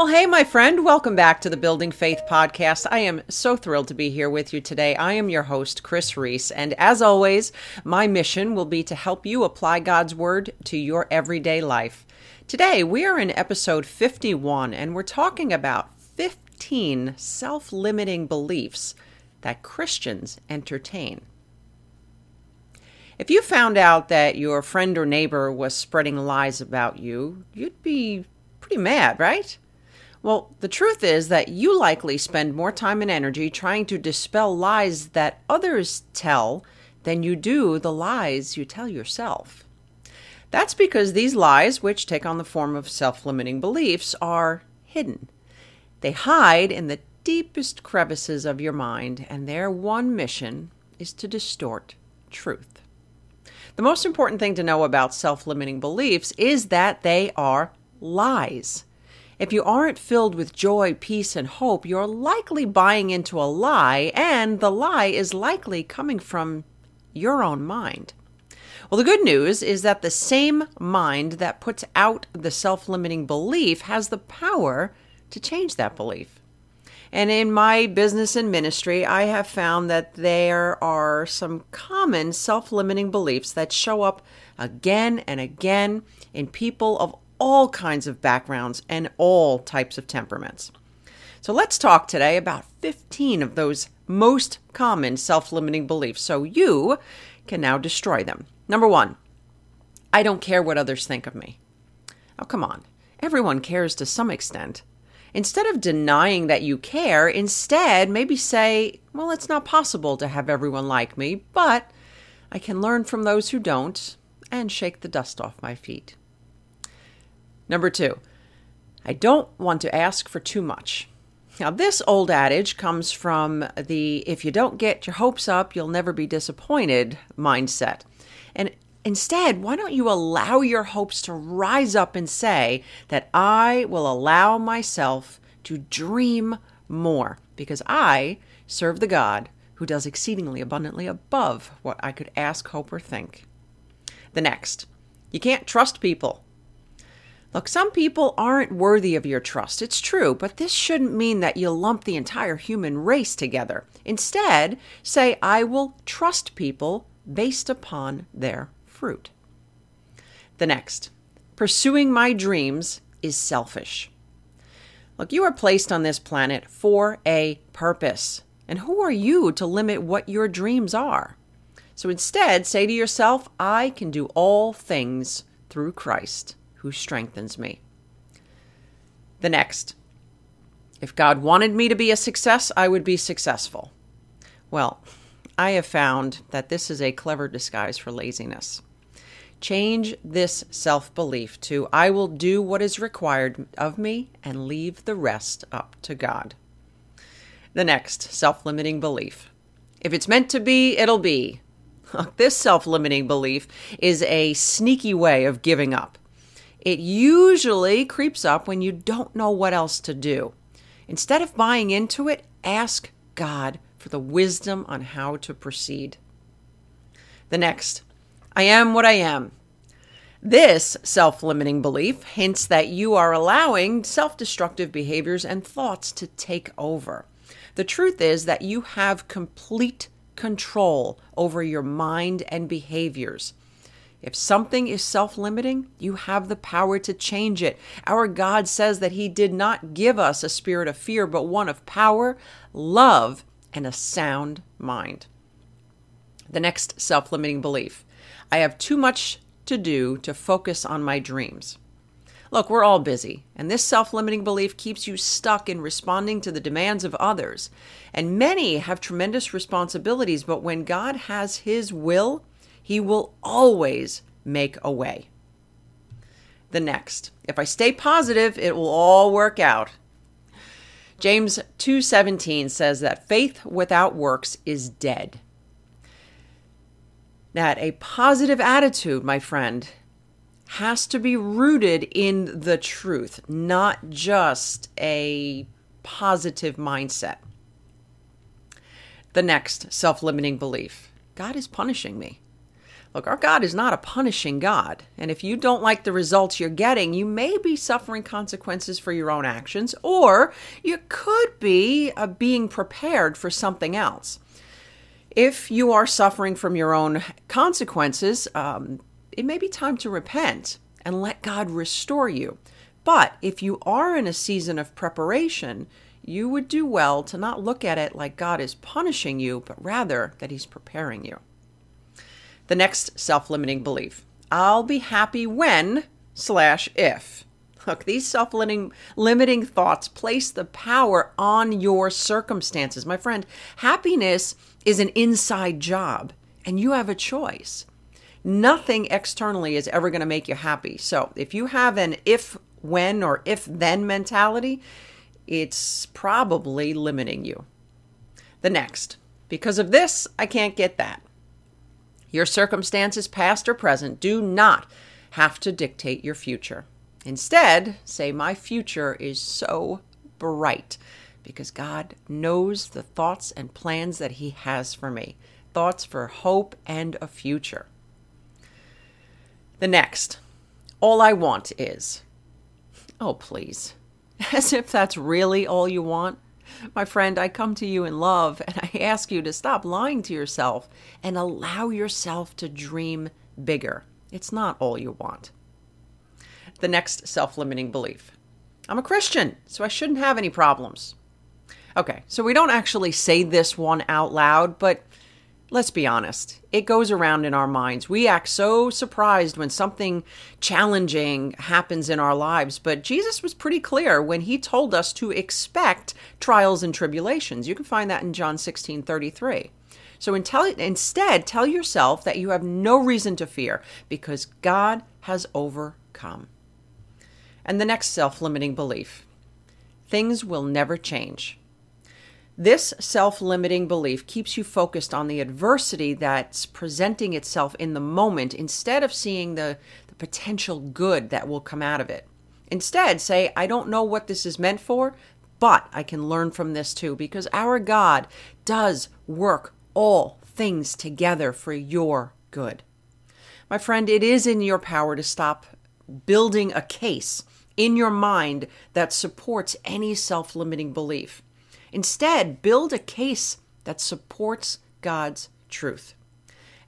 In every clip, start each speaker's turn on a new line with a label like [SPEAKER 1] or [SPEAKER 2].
[SPEAKER 1] Well, hey, my friend, welcome back to the Building Faith podcast. I am so thrilled to be here with you today. I am your host, Kris Reece, and as always, my mission will be to help you apply God's Word to your everyday life. Today, we are in episode 51, and we're talking about 15 self limiting beliefs that Christians entertain. If you found out that your friend or neighbor was spreading lies about you, you'd be pretty mad, right? Well, the truth is that you likely spend more time and energy trying to dispel lies that others tell than you do the lies you tell yourself. That's because these lies, which take on the form of self limiting beliefs, are hidden. They hide in the deepest crevices of your mind, and their one mission is to distort truth. The most important thing to know about self limiting beliefs is that they are lies. If you aren't filled with joy, peace, and hope, you're likely buying into a lie, and the lie is likely coming from your own mind. Well, the good news is that the same mind that puts out the self limiting belief has the power to change that belief. And in my business and ministry, I have found that there are some common self limiting beliefs that show up again and again in people of all kinds of backgrounds and all types of temperaments. So let's talk today about 15 of those most common self limiting beliefs so you can now destroy them. Number one, I don't care what others think of me. Oh, come on. Everyone cares to some extent. Instead of denying that you care, instead maybe say, well, it's not possible to have everyone like me, but I can learn from those who don't and shake the dust off my feet. Number two, I don't want to ask for too much. Now, this old adage comes from the if you don't get your hopes up, you'll never be disappointed mindset. And instead, why don't you allow your hopes to rise up and say that I will allow myself to dream more because I serve the God who does exceedingly abundantly above what I could ask, hope, or think. The next, you can't trust people. Look, some people aren't worthy of your trust. It's true, but this shouldn't mean that you lump the entire human race together. Instead, say, I will trust people based upon their fruit. The next, pursuing my dreams is selfish. Look, you are placed on this planet for a purpose. And who are you to limit what your dreams are? So instead, say to yourself, I can do all things through Christ who strengthens me. The next, if God wanted me to be a success, I would be successful. Well, I have found that this is a clever disguise for laziness. Change this self belief to I will do what is required of me and leave the rest up to God. The next self limiting belief if it's meant to be, it'll be. This self limiting belief is a sneaky way of giving up. It usually creeps up when you don't know what else to do. Instead of buying into it, ask God for the wisdom on how to proceed. The next, I am what I am. This self limiting belief hints that you are allowing self destructive behaviors and thoughts to take over. The truth is that you have complete control over your mind and behaviors. If something is self limiting, you have the power to change it. Our God says that He did not give us a spirit of fear, but one of power, love, and a sound mind. The next self limiting belief I have too much to do to focus on my dreams. Look, we're all busy, and this self limiting belief keeps you stuck in responding to the demands of others. And many have tremendous responsibilities, but when God has His will, He will always make a way. The next, if I stay positive, it will all work out. James 2:17 says that faith without works is dead. That a positive attitude, my friend, has to be rooted in the truth, not just a positive mindset. The next self limiting belief God is punishing me. Look, our God is not a punishing God. And if you don't like the results you're getting, you may be suffering consequences for your own actions, or you could be uh, being prepared for something else. If you are suffering from your own consequences, um, it may be time to repent and let God restore you. But if you are in a season of preparation, you would do well to not look at it like God is punishing you, but rather that He's preparing you. The next self limiting belief I'll be happy when slash if. Look, these self limiting thoughts place the power on your circumstances. My friend, happiness is an inside job, and you have a choice nothing externally is ever going to make you happy. So if you have an if when or if then mentality, it's probably limiting you. The next, because of this, I can't get that. Your circumstances, past or present, do not have to dictate your future. Instead, say, My future is so bright because God knows the thoughts and plans that He has for me thoughts for hope and a future. The next, all I want is. Oh, please. As if that's really all you want. My friend, I come to you in love and I ask you to stop lying to yourself and allow yourself to dream bigger. It's not all you want. The next self limiting belief I'm a Christian, so I shouldn't have any problems. Okay, so we don't actually say this one out loud, but let's be honest, it goes around in our minds. We act so surprised when something challenging happens in our lives, but Jesus was pretty clear when he told us to expect trials and tribulations. You can find that in John 16 33. So instead, tell yourself that you have no reason to fear because God has overcome. And the next self limiting belief things will never change. This self limiting belief keeps you focused on the adversity that's presenting itself in the moment instead of seeing the, the potential good that will come out of it. Instead, say, I don't know what this is meant for, but I can learn from this too, because our God does work all things together for your good. My friend, it is in your power to stop building a case in your mind that supports any self limiting belief. Instead, build a case that supports God's truth.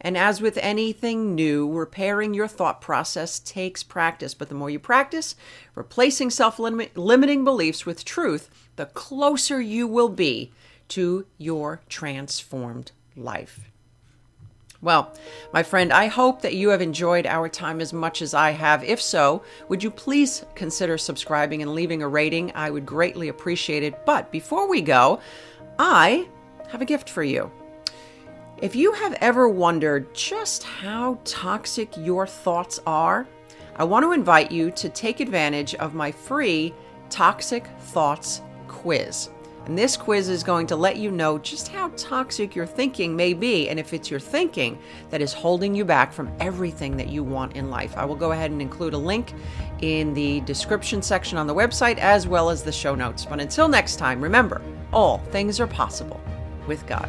[SPEAKER 1] And as with anything new, repairing your thought process takes practice. But the more you practice, replacing self limiting beliefs with truth, the closer you will be to your transformed life. Well, my friend, I hope that you have enjoyed our time as much as I have. If so, would you please consider subscribing and leaving a rating? I would greatly appreciate it. But before we go, I have a gift for you. If you have ever wondered just how toxic your thoughts are, I want to invite you to take advantage of my free Toxic Thoughts quiz. And this quiz is going to let you know just how toxic your thinking may be and if it's your thinking that is holding you back from everything that you want in life. I will go ahead and include a link in the description section on the website as well as the show notes. But until next time, remember all things are possible with God.